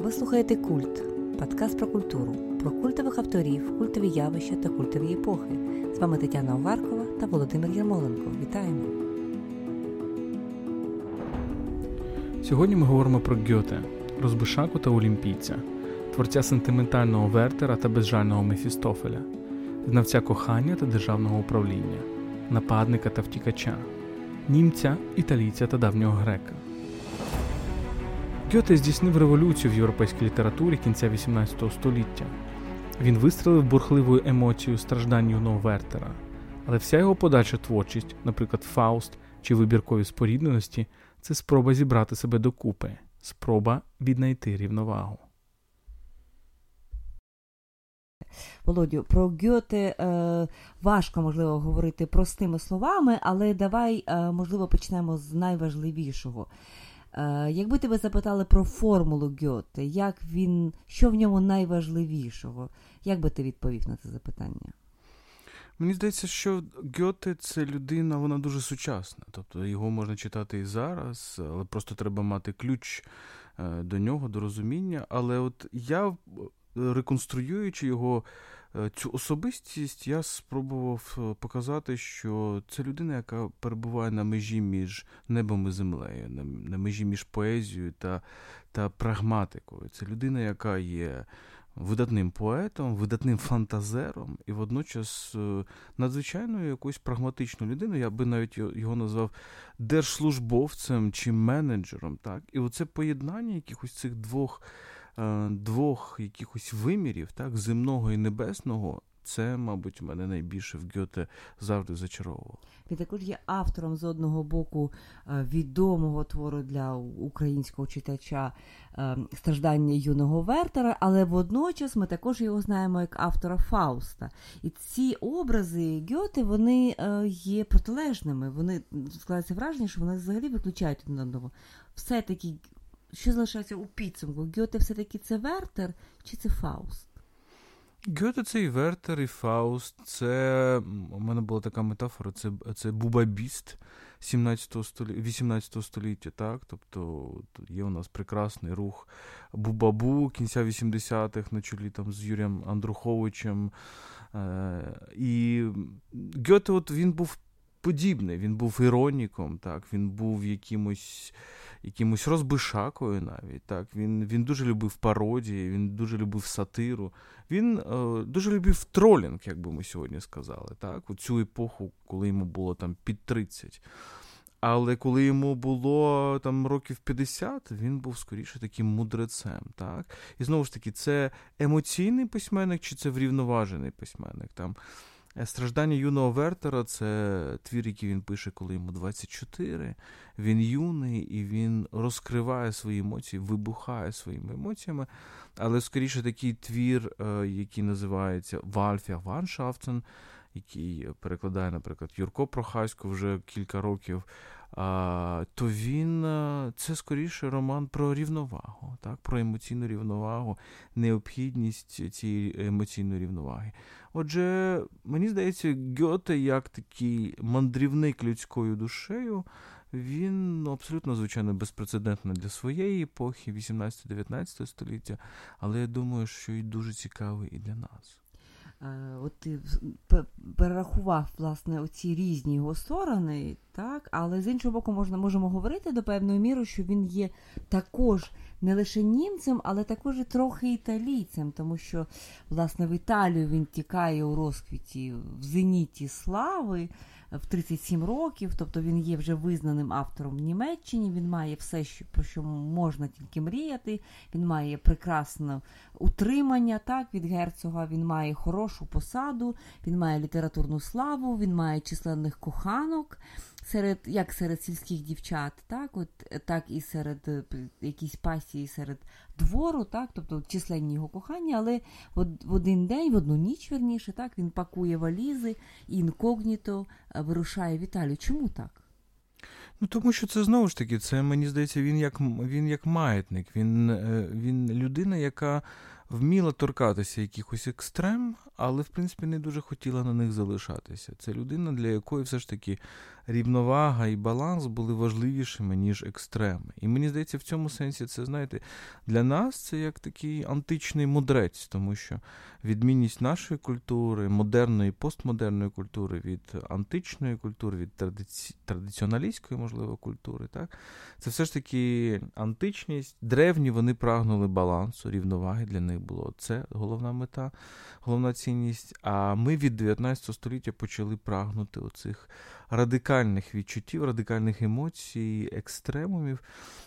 Ви слухаєте Культ, подкаст про культуру, про культових авторів, культові явища та культові епохи. З вами Тетяна Огаркова та Володимир Ярмоленко. Вітаємо! Сьогодні ми говоримо про Гьоте, розбишаку та олімпійця, творця сентиментального Вертера та безжального Мефістофеля, знавця кохання та державного управління, нападника та втікача, німця, італійця та давнього грека. Гьоте здійснив революцію в європейській літературі кінця XVIII століття. Він вистрелив бурхливою емоцією страждань юного Вертера, але вся його подальша творчість, наприклад, Фауст чи вибіркові спорідненості, це спроба зібрати себе докупи, спроба віднайти рівновагу. Володю, про Гьоте е, важко можливо говорити простими словами, але давай, е, можливо, почнемо з найважливішого. Е, якби тебе запитали про формулу Гьоте, як він, що в ньому найважливішого, як би ти відповів на це запитання? Мені здається, що Гьоте це людина, вона дуже сучасна. Тобто його можна читати і зараз, але просто треба мати ключ е, до нього, до розуміння. Але от я, реконструюючи його е, цю особистість, я спробував показати, що це людина, яка перебуває на межі між небом і землею, на межі між поезією та, та прагматикою. Це людина, яка є видатним поетом, видатним фантазером і водночас е, надзвичайною якоюсь прагматичною людиною. Я би навіть його назвав держслужбовцем чи менеджером. Так? І оце поєднання якихось цих двох е, двох якихось вимірів, так, земного і небесного, це, мабуть, мене найбільше в Гьоте завжди зачаровувало. Він також є автором з одного боку е, відомого твору для українського читача е, страждання юного Вертера, але водночас ми також його знаємо як автора Фауста. І ці образи Гьоте вони е, є протилежними. Вони складається враження, що вони взагалі виключають один одного. Все-таки, що залишається у підсумку? Гьоте все-таки це Вертер чи це Фауст? Гьоте це і Вертер, і Фауст. Це у мене була така метафора, це це бубабіст 17 століття, 18 століття. так? Тобто є у нас прекрасний рух Бубабу кінця 80-х на чолі там з Юрієм Андруховичем. Е, І Гьоте от він був подібний, він був іроніком, так? він був якимось якимось розбишакою навіть. так. Він він дуже любив пародії, він дуже любив сатиру. Він е, дуже любив тролінг, як би ми сьогодні сказали. так. У цю епоху, коли йому було там під 30. Але коли йому було там років 50, він був скоріше таким мудрецем. так. І знову ж таки, це емоційний письменник чи це врівноважений письменник? там. Е, страждання юного Вертера це твір, який він пише, коли йому 24. Він юний і він розкриває свої емоції, вибухає своїми емоціями. Але скоріше такий твір, е, який називається Вальфя Ваншафтен, який перекладає, наприклад, Юрко Прохасько вже кілька років то він це скоріше роман про рівновагу, так, про емоційну рівновагу, необхідність цієї емоційної рівноваги. Отже, мені здається, Гьоте, як такий мандрівник людською душею, він абсолютно, звичайно, безпрецедентний для своєї епохи, 18-19 століття, але я думаю, що і дуже цікавий і для нас. Е, от ти перерахував власне оці різні його сторони, так, але з іншого боку, можна можемо говорити до певної міри, що він є також не лише німцем, але також і трохи італійцем, тому що власне в Італію він тікає у розквіті в зеніті слави в 37 років, тобто він є вже визнаним автором в Німеччині. Він має все, що про що можна тільки мріяти. Він має прекрасне утримання так, від герцога, він має хорошу посаду, він має літературну славу, він має численних коханок серед як серед сільських дівчат, так от так і серед е, якісь пасії серед двору, так, тобто численні його кохання, але в, один день, в одну ніч верніше, так він пакує валізи і інкогніто е, вирушає в Італію. Чому так? Ну, тому що це знову ж таки, це мені здається, він як він як маятник, він, е, він людина, яка вміла торкатися якихось екстрем, але в принципі не дуже хотіла на них залишатися. Це людина, для якої все ж таки рівновага і баланс були важливішими, ніж екстреми. І мені здається, в цьому сенсі це, знаєте, для нас це як такий античний мудрець, тому що відмінність нашої культури, модерної, постмодерної культури від античної культури, від традиці... традиціоналістської, можливо, культури, так? це все ж таки античність. Древні вони прагнули балансу, рівноваги для них було. Це головна мета, головна цінність. А ми від 19 століття почали прагнути оцих радикальних відчуттів, радикальних емоцій, екстремумів.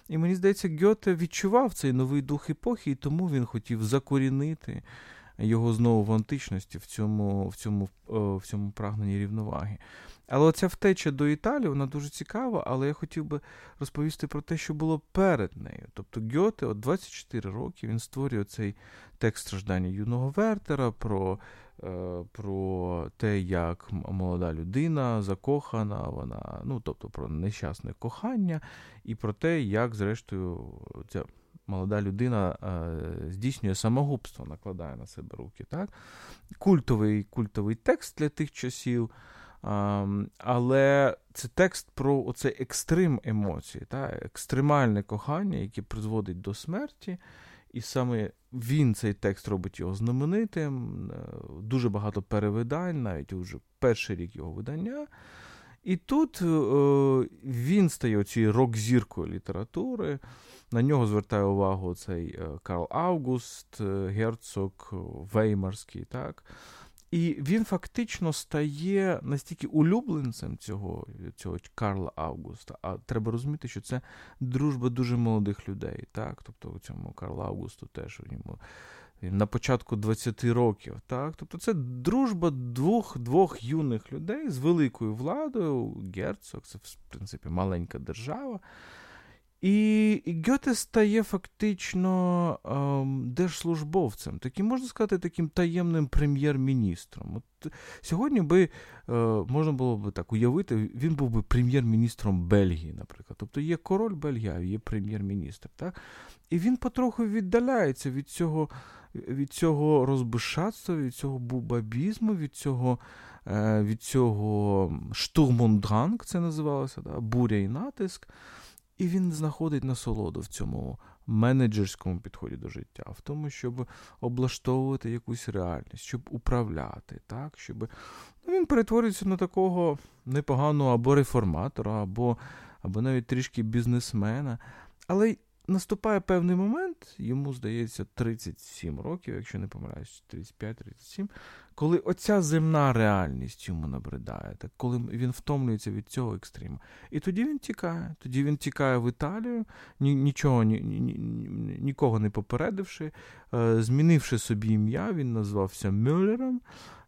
І мені здається, Гьоте відчував цей новий дух епохи, і тому він хотів закорінити його знову в античності, в цьому в цьому, в цьому прагненні рівноваги. Але оця втеча до Італії, вона дуже цікава, але я хотів би розповісти про те, що було перед нею. Тобто Гьоте, от 24 роки, він створює цей текст страждання юного Вертера про Е, про те, як молода людина закохана, вона, ну, тобто про нещасне кохання, і про те, як, зрештою, ця молода людина е, здійснює самогубство, накладає на себе руки. Так? Культовий культовий текст для тих часів. Але це текст про оцей екстрим емоцій, та, екстремальне кохання, яке призводить до смерті. І саме він цей текст робить його знаменитим, е, дуже багато перевидань, навіть уже перший рік його видання. І тут е, він стає цією рок-зіркою літератури. На нього звертає увагу цей е, Карл Август, герцог Веймарський. так. І він фактично стає настільки улюбленцем цього цього Карла Августа. А треба розуміти, що це дружба дуже молодих людей. так? Тобто у цьому Карла Августу теж йому на початку 20 років. так? Тобто це дружба двох двох юних людей з великою владою. Герцог, це в принципі маленька держава. І Гьоте стає фактично ем, держслужбовцем, таким, можна сказати, таким таємним прем'єр-міністром. От Сьогодні би е, можна було б так уявити, він був би прем'єр-міністром Бельгії, наприклад. Тобто є король Бельгії, а є прем'єр-міністр. Так? І він потроху віддаляється від цього від цього розбишатства, від цього бубабізму, від цього е, від цього штурмондранг, це називалося, да? буря і натиск. І він знаходить насолоду в цьому менеджерському підході до життя, в тому, щоб облаштовувати якусь реальність, щоб управляти, так, щоб ну, він перетворюється на такого непоганого або реформатора, або або навіть трішки бізнесмена. Але наступає певний момент, йому здається, 37 років, якщо не помиляюсь, 35-37, коли оця земна реальність йому набридає, так, коли він втомлюється від цього екстриму. І тоді він тікає. Тоді він тікає в Італію, ні, нічого, ні, ні, нікого не попередивши, е, змінивши собі ім'я, він назвався Мюллером,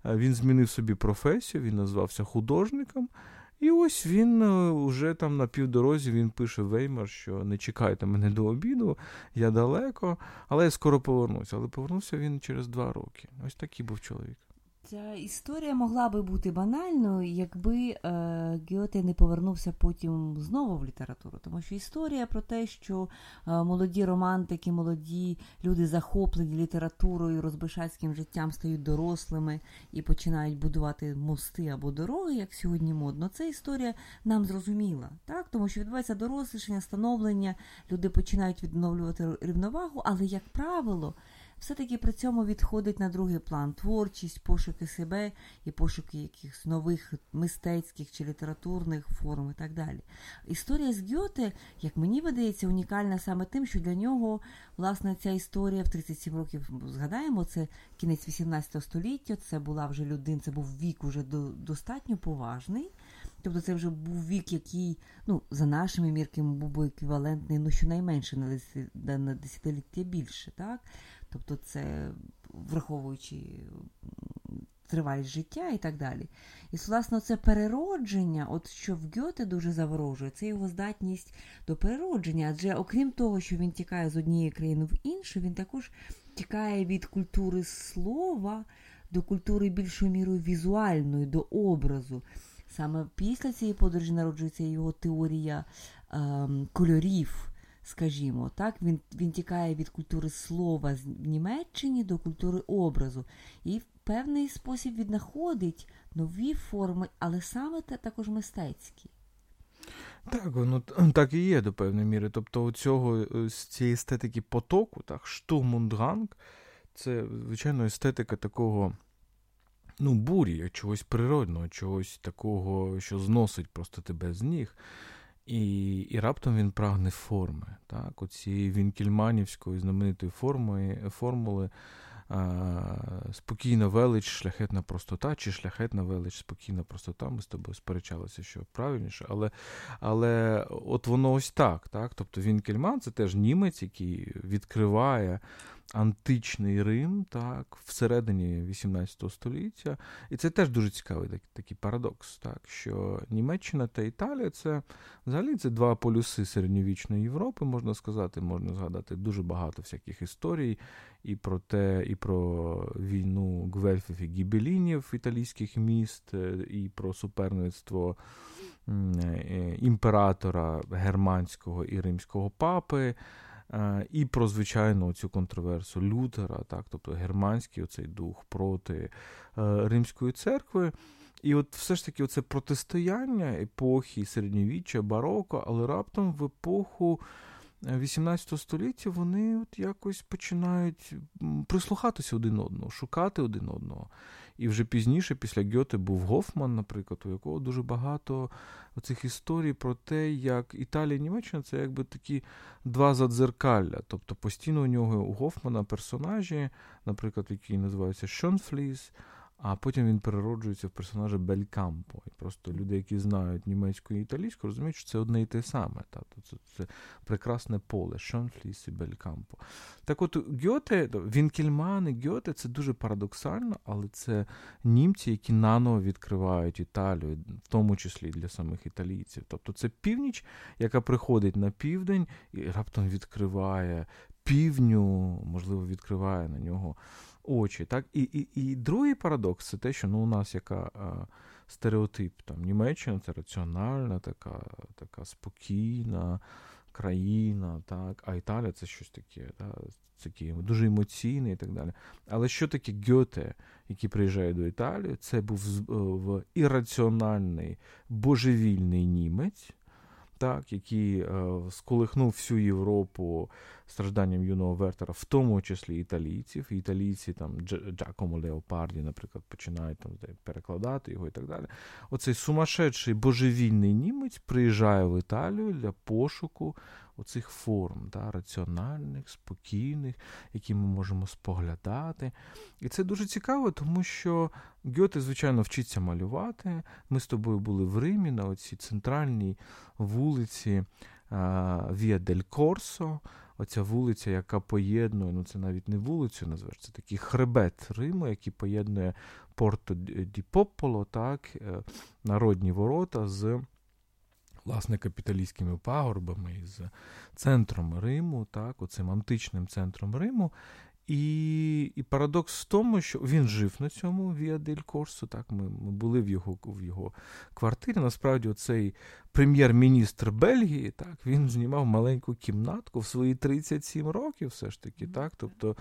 е, він змінив собі професію, він назвався художником. І ось він уже там на півдорозі він пише Веймар, що не чекайте мене до обіду, я далеко, але я скоро повернуся. Але повернувся він через два роки. Ось такий був чоловік. Ця історія могла би бути банальною, якби е, Гьоте не повернувся потім знову в літературу. Тому що історія про те, що е, молоді романтики, молоді люди захоплені літературою, розбишацьким життям стають дорослими і починають будувати мости або дороги, як сьогодні модно, це історія нам зрозуміла. Так? Тому що відбувається дорослішення, становлення, люди починають відновлювати рівновагу, але, як правило, все-таки при цьому відходить на другий план творчість, пошуки себе і пошуки якихось нових мистецьких чи літературних форм і так далі. Історія з Гьоте, як мені видається, унікальна саме тим, що для нього власне ця історія в 37 років згадаємо, це кінець 18 століття, це була вже людина, це був вік уже достатньо поважний. Тобто це вже був вік, який, ну, за нашими мірками, був еквівалентний, ну, щонайменше на десятиліття більше. так? Тобто це враховуючи тривалість життя і так далі. І, власне, це переродження, от що в Гьоте дуже заворожує, це його здатність до переродження. Адже окрім того, що він тікає з однієї країни в іншу, він також тікає від культури слова до культури більшою мірою візуальної, до образу. Саме після цієї подорожі народжується його теорія ем, кольорів скажімо, так, він він тікає від культури слова в Німеччині до культури образу. І в певний спосіб віднаходить нові форми, але саме те також мистецькі. Так, воно так і є до певної міри. Тобто, у цього е, з цієї естетики потоку, так, штурмундганг, це, звичайно, естетика такого ну, бурі, чогось природного, чогось такого, що зносить просто тебе з ніг. І і раптом він прагне форми. Так? Оцієї вінкельманівської знаменитої форми, формули спокійна велич, шляхетна простота, чи шляхетна велич, спокійна простота. Ми з тобою сперечалися, що правильніше, але але от воно ось так. так? Тобто Вінкельман це теж німець, який відкриває античний Рим, так, всередині 18 століття. І це теж дуже цікавий такий парадокс, так, що Німеччина та Італія це взагалі це два полюси середньовічної Європи, можна сказати, можна згадати дуже багато всяких історій і про те, і про війну гвельфів і гібелінів італійських міст, е, і про суперництво. Е, імператора германського і римського папи, і про звичайну цю контроверсу Лютера, так, тобто германський оцей дух проти е, Римської церкви. І от все ж таки оце протистояння епохи середньовіччя, бароко, але раптом в епоху 18 е, століття вони от якось починають прислухатися один одного, шукати один одного. І вже пізніше, після Гьоте, був Гофман, наприклад, у якого дуже багато оцих історій про те, як Італія і Німеччина це якби такі два задзеркалля. Тобто постійно у нього у Гофмана персонажі, наприклад, який називається Шонфліс, а потім він перероджується в персонажа Белькампо. І просто люди, які знають німецьку і італійську, розуміють, що це одне і те саме. Тобто це, це прекрасне поле, Шонфліс і Белькампо. Так от Гьоте, Вінкельман і Гьоте це дуже парадоксально, але це німці, які наново відкривають Італію, в тому числі для самих італійців. Тобто це північ, яка приходить на південь і раптом відкриває півню, можливо, відкриває на нього очі. Так? І і, і другий парадокс це те, що ну, у нас яка а, стереотип. Там, Німеччина це раціональна, така така спокійна країна, так? а Італія це щось таке, так? таке дуже емоційне і так далі. Але що таке Гьоте, який приїжджає до Італії, це був в ірраціональний божевільний німець так, який е, сколихнув всю Європу стражданням юного Вертера, в тому числі італійців. Італійці там Джакомо Леопарді, наприклад, починають там перекладати його і так далі. Оцей сумасшедший божевільний німець приїжджає в Італію для пошуку оцих форм, да, раціональних, спокійних, які ми можемо споглядати. І це дуже цікаво, тому що Гьоте, звичайно, вчиться малювати. Ми з тобою були в Римі на оцій центральній вулиці Віа Дель Корсо. Оця вулиця, яка поєднує, ну це навіть не вулицю назвеш, це такий хребет Риму, який поєднує Порто Ді Попполо, так, е, народні ворота з власне капіталістськими пагорбами із центром Риму, так, оцим античним центром Риму. І і парадокс в тому, що він жив на цьому Віа Дель Корсо. Так, ми ми були в його в його квартирі. Насправді, оцей прем'єр-міністр Бельгії, так, він знімав маленьку кімнатку в свої 37 років, все ж таки. так, тобто,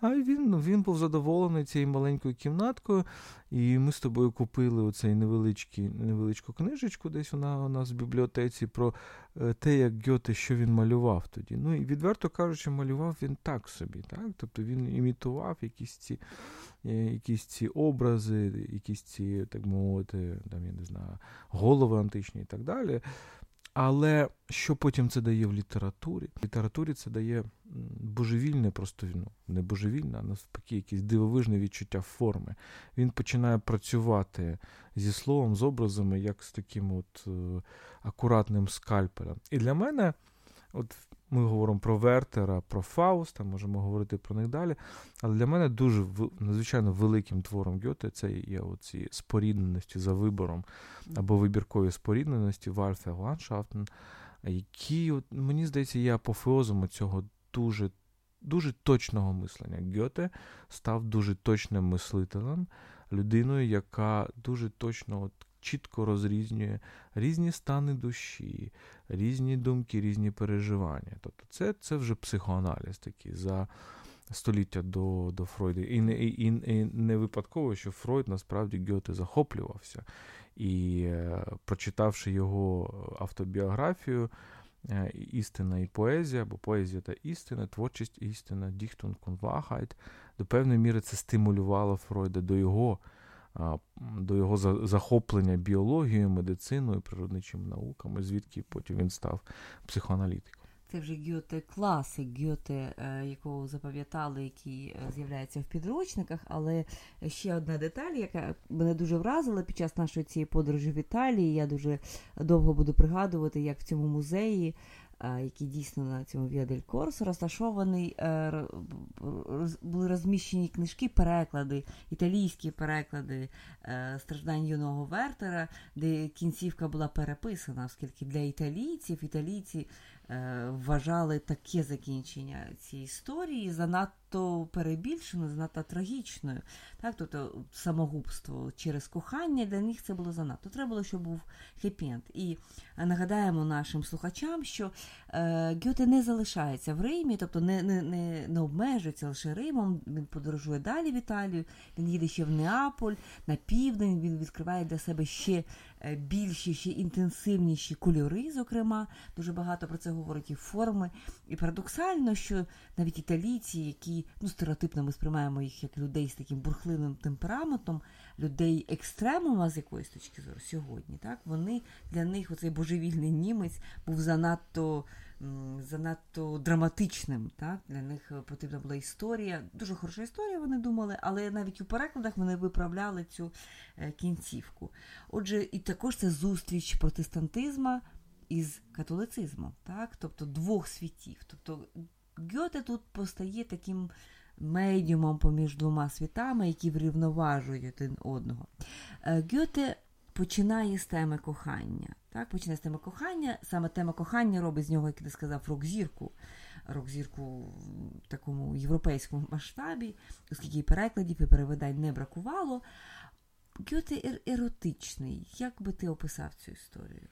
А він він був задоволений цією маленькою кімнаткою. І ми з тобою купили оцей невеличкий, невеличку книжечку, десь вона у нас в бібліотеці, про е, те, як Гьоте, що він малював тоді. Ну і відверто кажучи, малював він так собі. так, Тобто він імітував якісь ці якісь ці образи, якісь ці, так мовити, там, я не знаю, голови античні і так далі. Але що потім це дає в літературі? В літературі це дає божевільне, просто ну, не божевільне, а навпаки, якесь дивовижне відчуття форми. Він починає працювати зі словом, з образами, як з таким от е, акуратним скальпелем. І для мене, от ми говоримо про Вертера, про Фауста, можемо говорити про них далі. Але для мене дуже надзвичайно великим твором Гьоте це є оці спорідненості за вибором або вибіркові спорідненості Вальфе Ландшафтен, які, от, мені здається, є апофеозом цього дуже дуже точного мислення. Гьоте став дуже точним мислителем, людиною, яка дуже точно от чітко розрізнює різні стани душі, різні думки, різні переживання. Тобто це це вже психоаналіз такий за століття до до Фройда. І не і, і не випадково, що Фройд насправді Гьоте захоплювався. І е, прочитавши його автобіографію, е, істина і поезія, або поезія та істина, творчість істина, Діхтун Конвахайт, до певної міри це стимулювало Фройда до його до його захоплення біологією, медициною, природничими науками, звідки потім він став психоаналітиком. Це вже Гьоте класик, Гьоте, е, якого запам'ятали, який е, з'являється в підручниках. Але ще одна деталь, яка мене дуже вразила під час нашої цієї подорожі в Італії. Я дуже довго буду пригадувати, як в цьому музеї який дійсно на цьому Віадель Корсо розташований, е, були розміщені книжки, переклади, італійські переклади е, страждань юного Вертера, де кінцівка була переписана, оскільки для італійців італійці Е, вважали таке закінчення цієї історії занадто перебільшеною, занадто трагічною. Так? Тобто самогубство через кохання для них це було занадто. Треба було, щоб був хеппі І нагадаємо нашим слухачам, що е, Гьоте не залишається в Римі, тобто не не, не, не обмежується лише Римом, він подорожує далі в Італію, він їде ще в Неаполь, на південь, він відкриває для себе ще Е, більші, ще інтенсивніші кольори, зокрема, дуже багато про це говорить і форми. І парадоксально, що навіть італійці, які ну, стереотипно ми сприймаємо їх як людей з таким бурхливим темпераментом, людей екстремума з якоїсь точки зору сьогодні, так, вони для них оцей божевільний німець був занадто занадто драматичним. Так? Для них потрібна була історія. Дуже хороша історія, вони думали, але навіть у перекладах вони виправляли цю е, кінцівку. Отже, і також це зустріч протестантизма із католицизмом, так? тобто двох світів. Тобто Гьоте тут постає таким. Медіумом поміж двома світами, які врівноважують один одного. Е, Гьоте починає з теми кохання. Так, Починає з теми кохання. Саме тема кохання робить з нього, як ти сказав, рок-зірку. Рок-зірку в такому європейському масштабі, оскільки і перекладів, і перевидань не бракувало. Гьоте еротичний. Як би ти описав цю історію?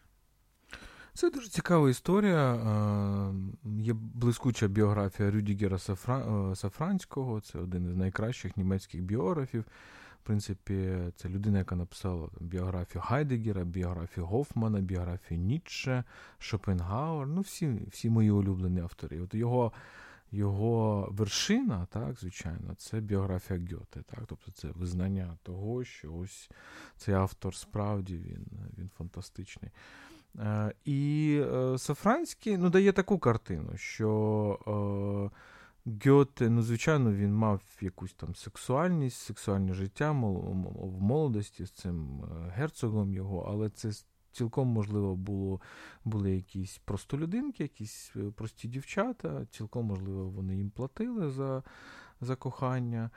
Це дуже цікава історія. Є блискуча біографія Рюдігера Сафранського, це один із найкращих німецьких біографів. В принципі, це людина, яка написала біографію Хайдегера, біографію Гофмана, біографію Ніцше, Шопенгауер, ну всі всі мої улюблені автори. От його його вершина, так, звичайно, це біографія Гьоте. Так? Тобто це визнання того, що ось цей автор справді він він фантастичний. Е, І е, Сафранський ну, дає таку картину, що. Е, Гьоте, ну, звичайно, він мав якусь там сексуальність, сексуальне життя в молодості з цим герцогом його, але це цілком можливо було, були якісь простолюдинки, якісь прості дівчата, цілком можливо, вони їм платили за за кохання.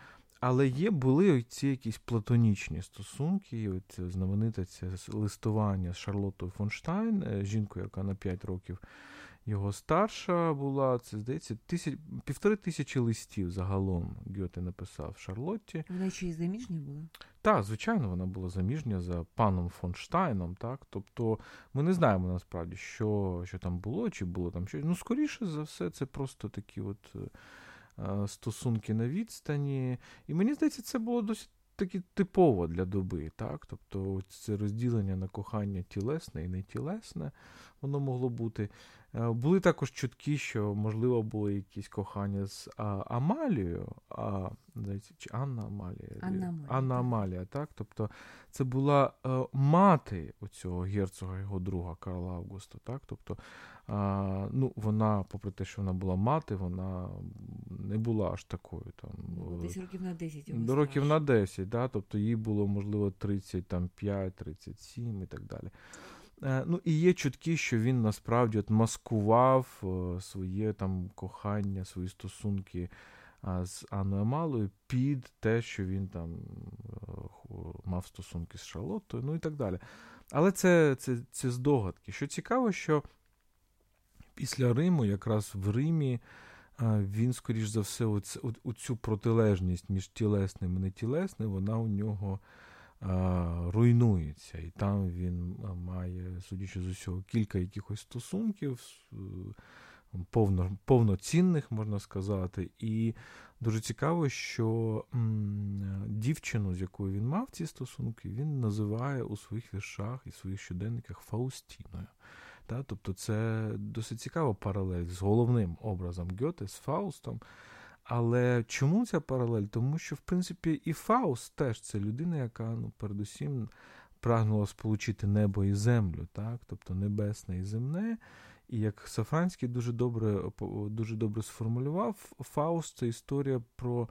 Але є були ці якісь платонічні стосунки, і от знамените це листування з Шарлоттою Фонштайн, е, жінкою, яка на 5 років його старша була, це здається, тисяч, півтори тисячі листів загалом Гьоте написав Шарлотті. Вона ще й заміжня була? Так, звичайно, вона була заміжня за паном Фонштайном. так, Тобто ми не знаємо насправді, що що там було, чи було там щось. Ну, скоріше за все, це просто такі от е, стосунки на відстані. І мені здається, це було досить таки типово для доби. так, Тобто це розділення на кохання тілесне і нетілесне, воно могло бути. Е, були також чутки, що, можливо, було якісь кохання з а, Амалією, а, чи Анна Амалія. Анна Амалія, Анна Амалія, так? Тобто це була а, е, мати оцього герцога, його друга Карла Августа. так? Тобто а, ну, вона, попри те, що вона була мати, вона не була аж такою. там. Ну, десь років на 10. До років на 10, да? тобто їй було, можливо, 35, 37 і так далі. Е, ну, І є чутки, що він насправді от маскував е, своє там кохання, свої стосунки з Анною Амалою під те, що він там е, мав стосунки з Шарлоттою, ну і так далі. Але це, це, це здогадки. Що цікаво, що після Риму, якраз в Римі, він, скоріш за все, оцю, протилежність між тілесним і нетілесним, вона у нього руйнується. І там він має, судячи з усього, кілька якихось стосунків. Повно, повноцінних, можна сказати, і дуже цікаво, що дівчину, з якою він мав ці стосунки, він називає у своїх віршах і своїх щоденниках Фаустіною. Та? Тобто це досить цікава паралель з головним образом Гьоте, з Фаустом. Але чому ця паралель? Тому що, в принципі, і Фауст теж це людина, яка ну, передусім прагнула сполучити небо і землю, так? тобто небесне і земне. І як Сафранський дуже добре дуже добре сформулював, Фауст це історія про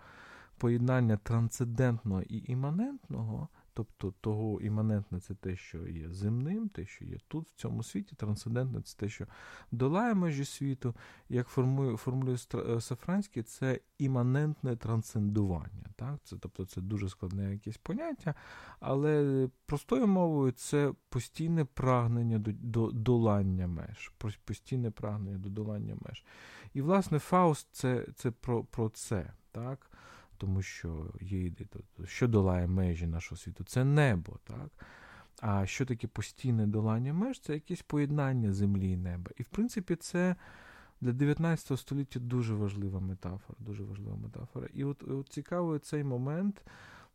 поєднання трансцендентного і іманентного, Тобто того іманентне це те, що є земним, те, що є тут, в цьому світі, трансцендентне це те, що долає межі світу. Як формує, формулює е, Сафранський, це іманентне трансцендування. Так? Це, Тобто це дуже складне якесь поняття, але простою мовою це постійне прагнення до, до долання меж, постійне прагнення до долання меж. І, власне, Фауст це це про, про це. так? Тому що є що долає межі нашого світу? Це небо. так? А що таке постійне долання меж? Це якесь поєднання землі і неба. І в принципі, це для 19 століття дуже важлива метафора. Дуже важлива метафора. І от, от цікавий цей момент,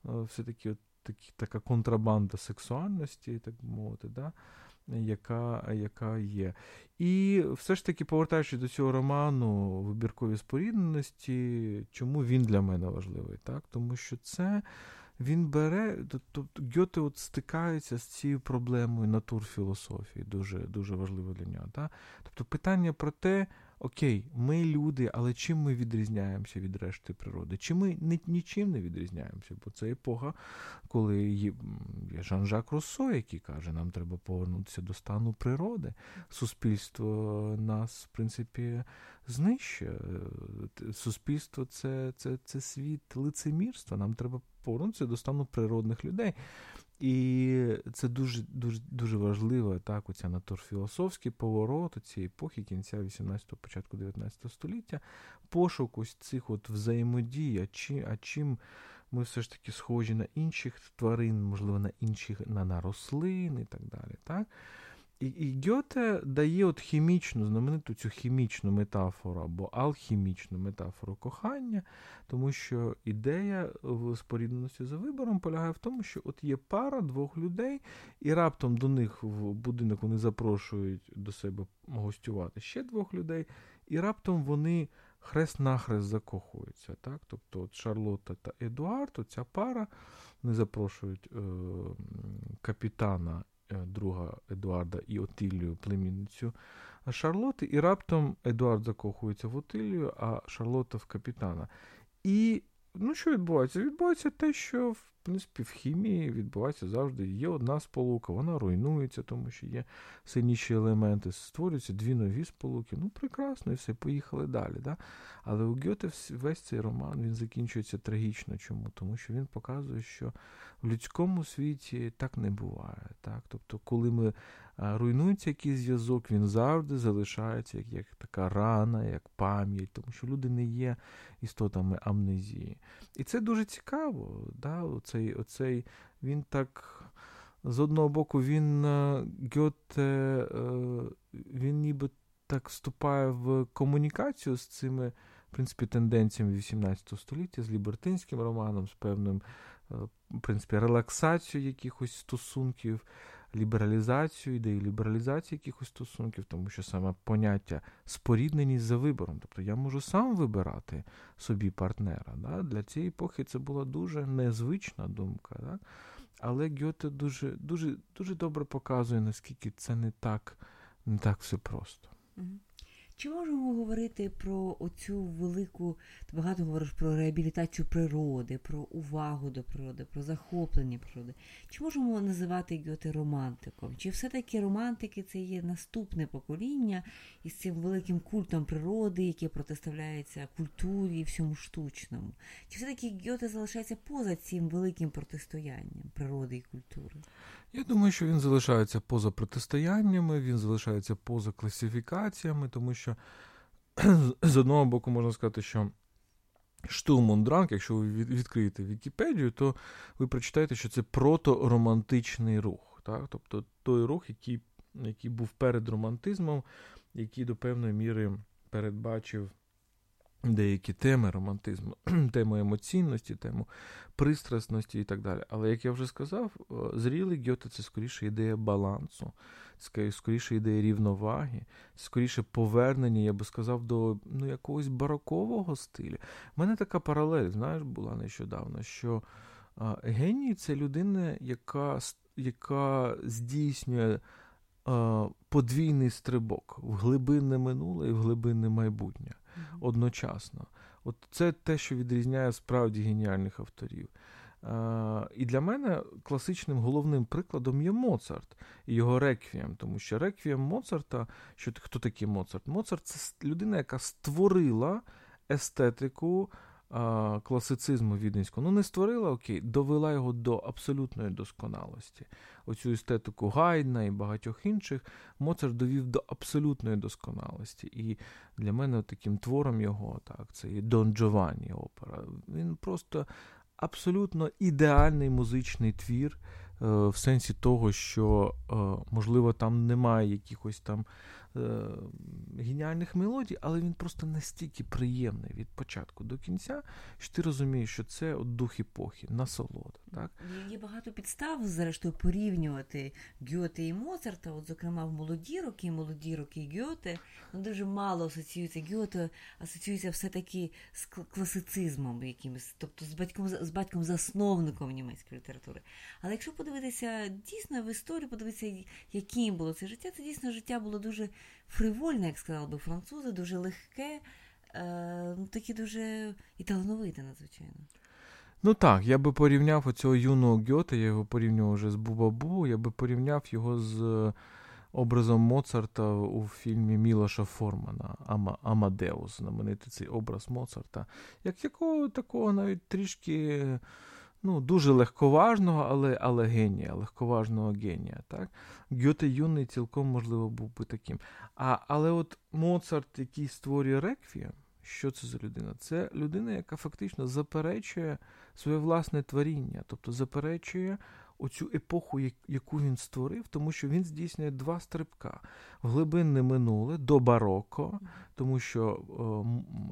все-таки от такі, така контрабанда сексуальності, так мовити. да? Яка яка є. І все ж таки, повертаючись до цього роману вибіркові спорідненості, чому він для мене важливий? Так? Тому що це він бере, тобто Гьоте от стикається з цією проблемою натурфілософії, дуже дуже важливо для нього. Так? Тобто питання про те, окей, ми люди, але чим ми відрізняємося від решти природи? Чи ми нічим не відрізняємося? Бо це епоха, коли є Жан-Жак Руссо, який каже, нам треба повернутися до стану природи. Суспільство нас, в принципі, знищує. Суспільство це, це, це світ лицемірства. Нам треба повернутися до стану природних людей. І це дуже дуже дуже важливо, так, оця натурфілософський поворот цієї епохи кінця 18-го, початку 19 століття, пошук ось цих от взаємодій, а чим, а чим ми все ж таки схожі на інших тварин, можливо, на інших, на, на рослин і так далі. так. І і Гьоте дає от хімічну, знамениту цю хімічну метафору або алхімічну метафору кохання, тому що ідея в спорідненості за вибором полягає в тому, що от є пара двох людей, і раптом до них в будинок вони запрошують до себе гостювати ще двох людей, і раптом вони хрест-нахрест закохуються. Так? Тобто от Шарлотта та Едуард, ця пара, вони запрошують е, капітана. Е, друга Едуарда і Отилію, племінницю Шарлоти, і раптом Едуард закохується в Отилію, а Шарлота в капітана. І ну, що відбувається? Відбувається те, що в принципі, в хімії відбувається завжди. Є одна сполука, вона руйнується, тому що є сильніші елементи, створюються дві нові сполуки. Ну, прекрасно, і все, поїхали далі. Да? Але у Гьоте весь цей роман він закінчується трагічно. Чому? Тому що він показує, що в людському світі так не буває. Так? Тобто, коли ми руйнується якийсь зв'язок, він завжди залишається як, як така рана, як пам'ять, тому що люди не є істотами амнезії. І це дуже цікаво. Да? Оцей, оцей, Він так. З одного боку, він е, Гьоте, е, він ніби так вступає в комунікацію з цими в принципі, тенденціями 18 століття, з лібертинським романом, з певним е, в принципі, релаксацією якихось стосунків лібералізацію, ідеї лібералізації якихось стосунків, тому що саме поняття спорідненість за вибором. Тобто я можу сам вибирати собі партнера. Да? Для цієї епохи це була дуже незвична думка. Да? Але Гьоте дуже дуже, дуже добре показує, наскільки це не так, не так все просто. Чи можемо говорити про оцю велику, ти багато говориш про реабілітацію природи, про увагу до природи, про захоплення природи? Чи можемо називати Гьоте романтиком? Чи все-таки романтики це є наступне покоління із цим великим культом природи, яке протиставляється культурі і всьому штучному? Чи все-таки Гьоте залишається поза цим великим протистоянням природи і культури? Я думаю, що він залишається поза протистояннями, він залишається поза класифікаціями, тому що з одного боку можна сказати, що Штурмундранг, якщо ви відкриєте Вікіпедію, то ви прочитаєте, що це проторомантичний рух. Так? Тобто той рух, який який був перед романтизмом, який до певної міри передбачив деякі теми романтизму, тему емоційності, тему пристрасності і так далі. Але, як я вже сказав, зрілий Гьоте це скоріше ідея балансу, скоріше ідея рівноваги, скоріше повернення, я би сказав, до ну, якогось барокового стилю. У мене така паралель, знаєш, була нещодавно, що геній це людина, яка, яка здійснює подвійний стрибок в глибинне минуле і в глибинне майбутнє одночасно. От Це те, що відрізняє справді геніальних авторів. І для мене класичним головним прикладом є Моцарт і його реквієм, тому що реквієм Моцарта, що хто такий Моцарт? Моцарт це людина, яка створила естетику а, класицизму віденського. Ну, не створила, окей, довела його до абсолютної досконалості. Оцю естетику Гайдна і багатьох інших Моцарт довів до абсолютної досконалості. І для мене таким твором його, так, це і Дон Джованні опера. Він просто абсолютно ідеальний музичний твір. Е, в сенсі того, що, е, можливо, там немає якихось там Е, геніальних мелодій, але він просто настільки приємний від початку до кінця, що ти розумієш, що це от дух епохи, насолода. Так? Є багато підстав, зрештою, порівнювати Гьоте і Моцарта, от, зокрема, в молоді роки, молоді роки Гьоте, ну, дуже мало асоціюється Гьоте, асоціюється все-таки з класицизмом якимось, тобто з батьком з батьком засновником німецької літератури. Але якщо подивитися дійсно в історію, подивитися, яким було це життя, це дійсно життя було дуже фривольне, як сказали би французи, дуже легке, е, ну, таке дуже і талановите, надзвичайно. Ну так, я би порівняв оцього юного Гьота, я його порівнював вже з Бубабу, я би порівняв його з образом Моцарта у фільмі Мілоша Формана Ама, Амадеус, знаменитий цей образ Моцарта, як якого такого навіть трішки ну, дуже легковажного, але але генія, легковажного генія. Так? Гьоте юний цілком, можливо, був би таким. А, Але от Моцарт, який створює реквієм, що це за людина? Це людина, яка фактично заперечує своє власне творіння, тобто заперечує оцю епоху, яку він створив, тому що він здійснює два стрибка в глибинне минуле до бароко, тому що о,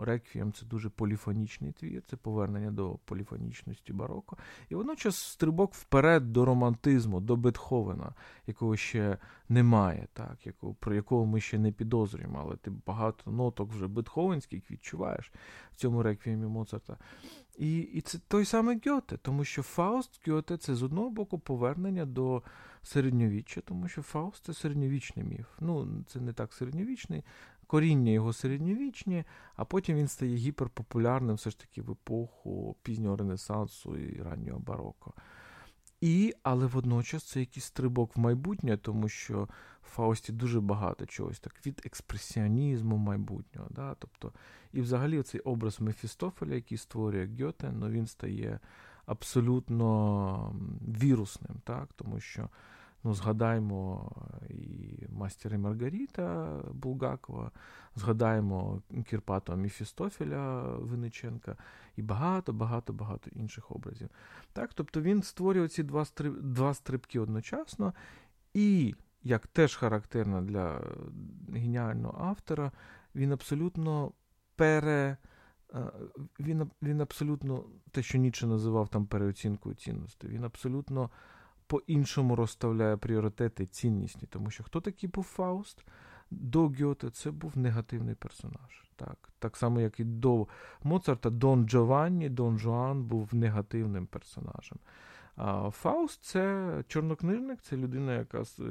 реквієм це дуже поліфонічний твір, це повернення до поліфонічності бароко. І водночас стрибок вперед до романтизму, до Бетховена, якого ще немає, так, якого, про якого ми ще не підозрюємо, але ти багато ноток вже бетховенських відчуваєш в цьому реквіємі Моцарта. І і це той самий Гьоте, тому що Фауст Гьоте це з одного боку повернення до середньовіччя, тому що Фауст це середньовічний міф. Ну, це не так середньовічний, коріння його середньовічні, а потім він стає гіперпопулярним все ж таки в епоху пізнього Ренесансу і раннього бароко. І, але водночас це якийсь стрибок в майбутнє, тому що в Фаусті дуже багато чогось так від експресіонізму майбутнього. Да? Тобто, І взагалі цей образ Мефістофеля, який створює Гьоте, ну, він стає абсолютно вірусним, так? тому що ну, згадаємо і Мастер і Маргаріта Булгакова, згадаємо Кірпато Міфістофеля Винниченка і багато-багато-багато інших образів. Так? Тобто він створює ці два стриб... два стрибки одночасно, і, як теж характерно для геніального автора, він абсолютно пере. Е, він він абсолютно те, що Ніче називав там переоцінкою цінностей, він абсолютно по-іншому розставляє пріоритети ціннісні, тому що хто такий був Фауст? До Гьоте це був негативний персонаж. Так так само, як і до Моцарта, Дон Джованні, Дон Жуан був негативним персонажем. А Фауст це чорнокнижник, це людина, яка е,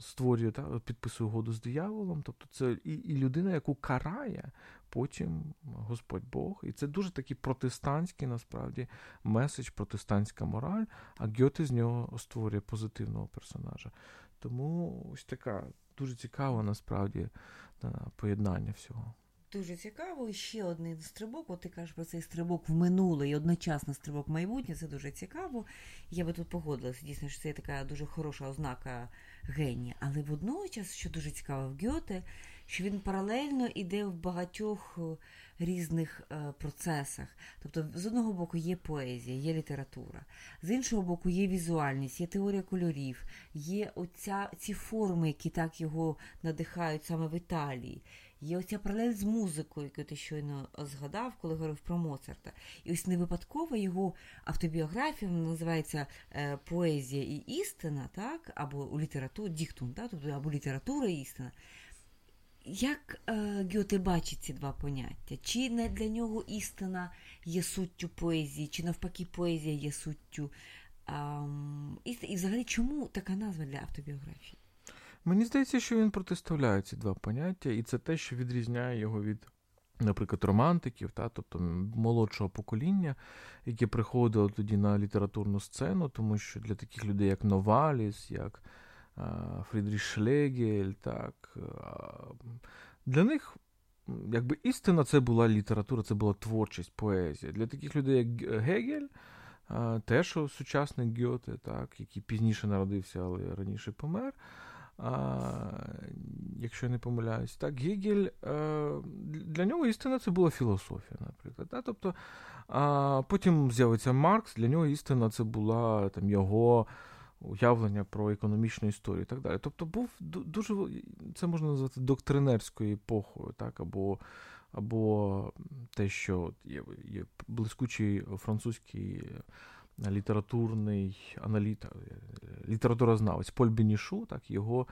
створює та, підписує угоду з дияволом. Тобто це і, і людина, яку карає потім Господь Бог. І це дуже такий протестантський насправді меседж, протестантська мораль, а Гьоте з нього створює позитивного персонажа. Тому ось така дуже цікава насправді поєднання всього. Дуже цікаво. І ще один стрибок. От ти кажеш про цей стрибок в минуле і одночасно стрибок в майбутнє. Це дуже цікаво. Я би тут погодилася. Дійсно, що це така дуже хороша ознака генія. Але водночас, що дуже цікаво в Гьоте, що він паралельно йде в багатьох е, різних е, процесах. Тобто, з одного боку є поезія, є література, з іншого боку, є візуальність, є теорія кольорів, є оця, ці форми, які так його надихають саме в Італії. Є оця паралель з музикою, яку ти щойно згадав, коли говорив про Моцарта. І ось не випадково його автобіографія вона називається е, Поезія і істина, так, або у літературі, діктум, так, тобто або література і істина. Як е, Гьоте бачить ці два поняття? Чи не для нього істина є суттю поезії, чи навпаки поезія є суттю? Е, і взагалі чому така назва для автобіографії? Мені здається, що він протиставляє ці два поняття, і це те, що відрізняє його від, наприклад, романтиків, та, тобто молодшого покоління, яке приходило тоді на літературну сцену, тому що для таких людей, як Новаліс, як Фрідріх Шлегель, так, для них. Якби істина це була література, це була творчість, поезія. Для таких людей, як Гегель, теж сучасник Гьоте, так, який пізніше народився, але раніше помер а, якщо я не помиляюсь, так, Гегель, а, для нього істина це була філософія, наприклад. Так? Тобто, а, Потім з'явиться Маркс, для нього істина це була там, його уявлення про економічну історію і так далі. Тобто, був дуже, це можна назвати доктринерською епохою, так, або або те, що є, є блискучий французький літературний аналітик, літературознавець Поль Бенішу, так, його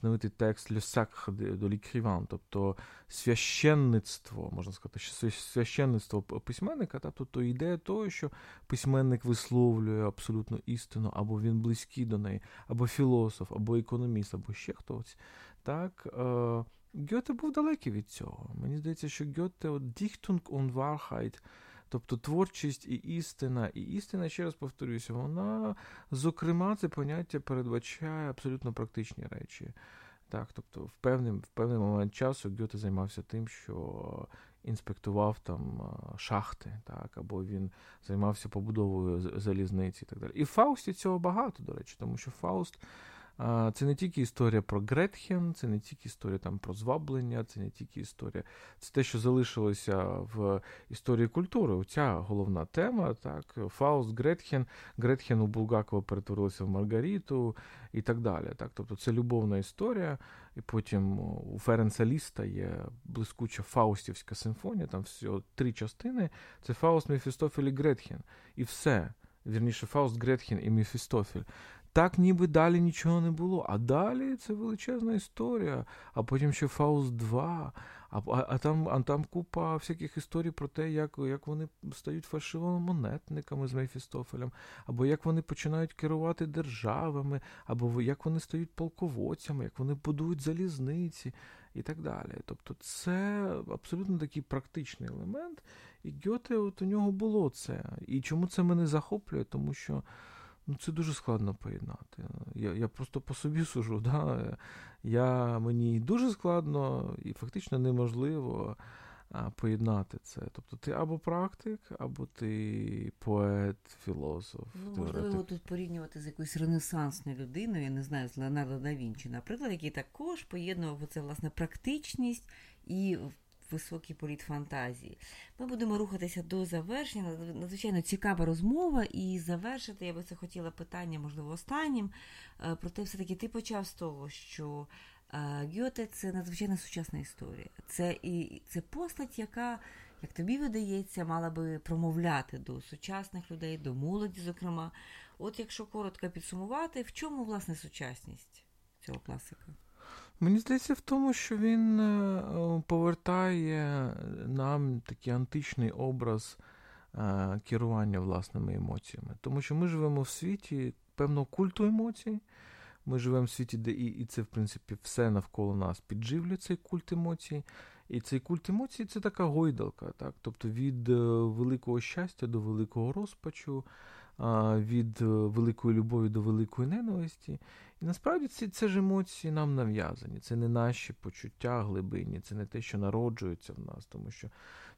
знаменитий текст «Le sacre de l'écrivain», тобто священництво, можна сказати, священництво письменника, так, тобто ідея того, що письменник висловлює абсолютно істину, або він близький до неї, або філософ, або економіст, або ще хтось. Так, е, Гьоте був далекий від цього. Мені здається, що Гьоте Dichtung und Wahrheit – Тобто творчість і істина, і істина, ще раз повторюся, вона, зокрема, це поняття передбачає абсолютно практичні речі. Так, тобто, в певний, в певний момент часу Гьоте займався тим, що інспектував там шахти, так, або він займався побудовою залізниці і так далі. І в Фаусті цього багато, до речі, тому що Фауст. Це не тільки історія про Гретхен, це не тільки історія там про зваблення, це не тільки історія, це те, що залишилося в історії культури. Оця головна тема. так, Фауст, Гретхен, Гретхен у Булгакова перетворилася в Маргариту і так далі. Так, Тобто це любовна історія. І потім у Ференца Ліста є блискуча Фаустівська симфонія, там всього три частини. Це Фауст, Мефістофель і Гретхен. І все. Вірніше, Фауст, Гретхен і Мефістофель так ніби далі нічого не було. А далі це величезна історія. А потім ще Фауст 2, а а, там а там купа всяких історій про те, як як вони стають фальшивомонетниками з Мефістофелем, або як вони починають керувати державами, або як вони стають полководцями, як вони будують залізниці і так далі. Тобто це абсолютно такий практичний елемент. І Гьоте от у нього було це. І чому це мене захоплює? Тому що. Ну, це дуже складно поєднати. Я я просто по собі сужу. Да? Я, Мені дуже складно і фактично неможливо поєднати це. Тобто ти або практик, або ти поет, філософ. Ну, Можливо, тут порівнювати з якоюсь ренесансною людиною, я не знаю, з Леонардо да Вінчі, наприклад, який також поєднував це власне практичність і високий політ фантазії. Ми будемо рухатися до завершення. Надзвичайно цікава розмова, і завершити я би це хотіла питання, можливо, останнім. Е, проте, все-таки ти почав з того, що е, Гьоте це надзвичайно сучасна історія. Це і це постать, яка, як тобі видається, мала би промовляти до сучасних людей, до молоді, зокрема. От якщо коротко підсумувати, в чому власне сучасність цього класика? Мені здається, в тому, що він е, повертає нам такий античний образ е, керування власними емоціями. Тому що ми живемо в світі певного культу емоцій. Ми живемо в світі, де і, і це, в принципі, все навколо нас підживлює цей культ емоцій. І цей культ емоцій це така гойдалка, так? тобто від е, великого щастя до великого розпачу, від великої любові до великої ненависті. І насправді ці це ж емоції нам нав'язані. Це не наші почуття глибинні, це не те, що народжується в нас. Тому що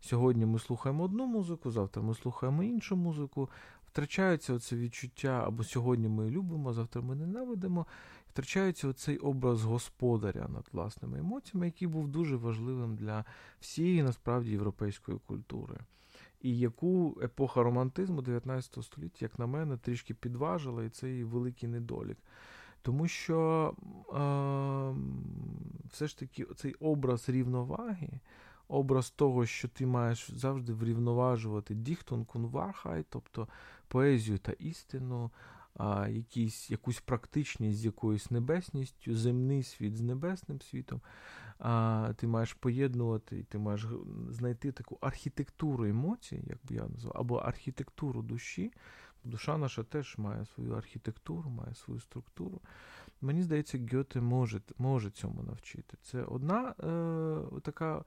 сьогодні ми слухаємо одну музику, завтра ми слухаємо іншу музику. Втрачається оце відчуття, або сьогодні ми любимо, завтра ми ненавидимо. втрачається оцей образ господаря над власними емоціями, який був дуже важливим для всієї насправді європейської культури. І яку епоха романтизму 19 століття, як на мене, трішки підважила, і це її великий недолік. Тому що е, все ж таки цей образ рівноваги, образ того, що ти маєш завжди врівноважувати діхтон кунвархай, тобто поезію та істину, а, якісь, якусь практичність з якоюсь небесністю, земний світ з небесним світом. А, Ти маєш поєднувати, і ти маєш знайти таку архітектуру емоцій, як би я назвав, або архітектуру душі. Душа наша теж має свою архітектуру, має свою структуру. Мені здається, Гьоте може може цьому навчити. Це одна е, така,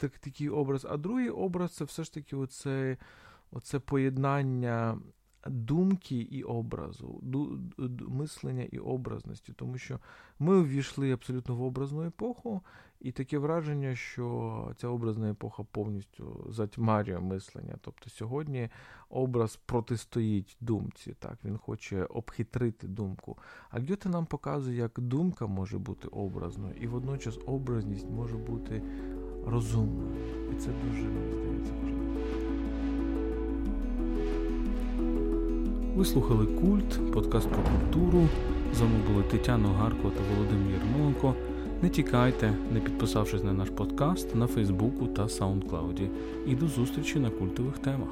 так, такий образ, а другий образ це все ж таки оце, оце поєднання думки і образу, мислення і образності, тому що ми увійшли абсолютно в образну епоху, і таке враження, що ця образна епоха повністю затьмарює мислення. Тобто сьогодні образ протистоїть думці, так він хоче обхитрити думку. А Гьоте нам показує, як думка може бути образною, і водночас образність може бути розумною. І це дуже мені здається Ви слухали Культ, подкаст про культуру. З вами були Тетяна Гарко та Володимир Ярмоленко. Не тікайте, не підписавшись на наш подкаст на Фейсбуку та Саундклауді. І до зустрічі на культових темах.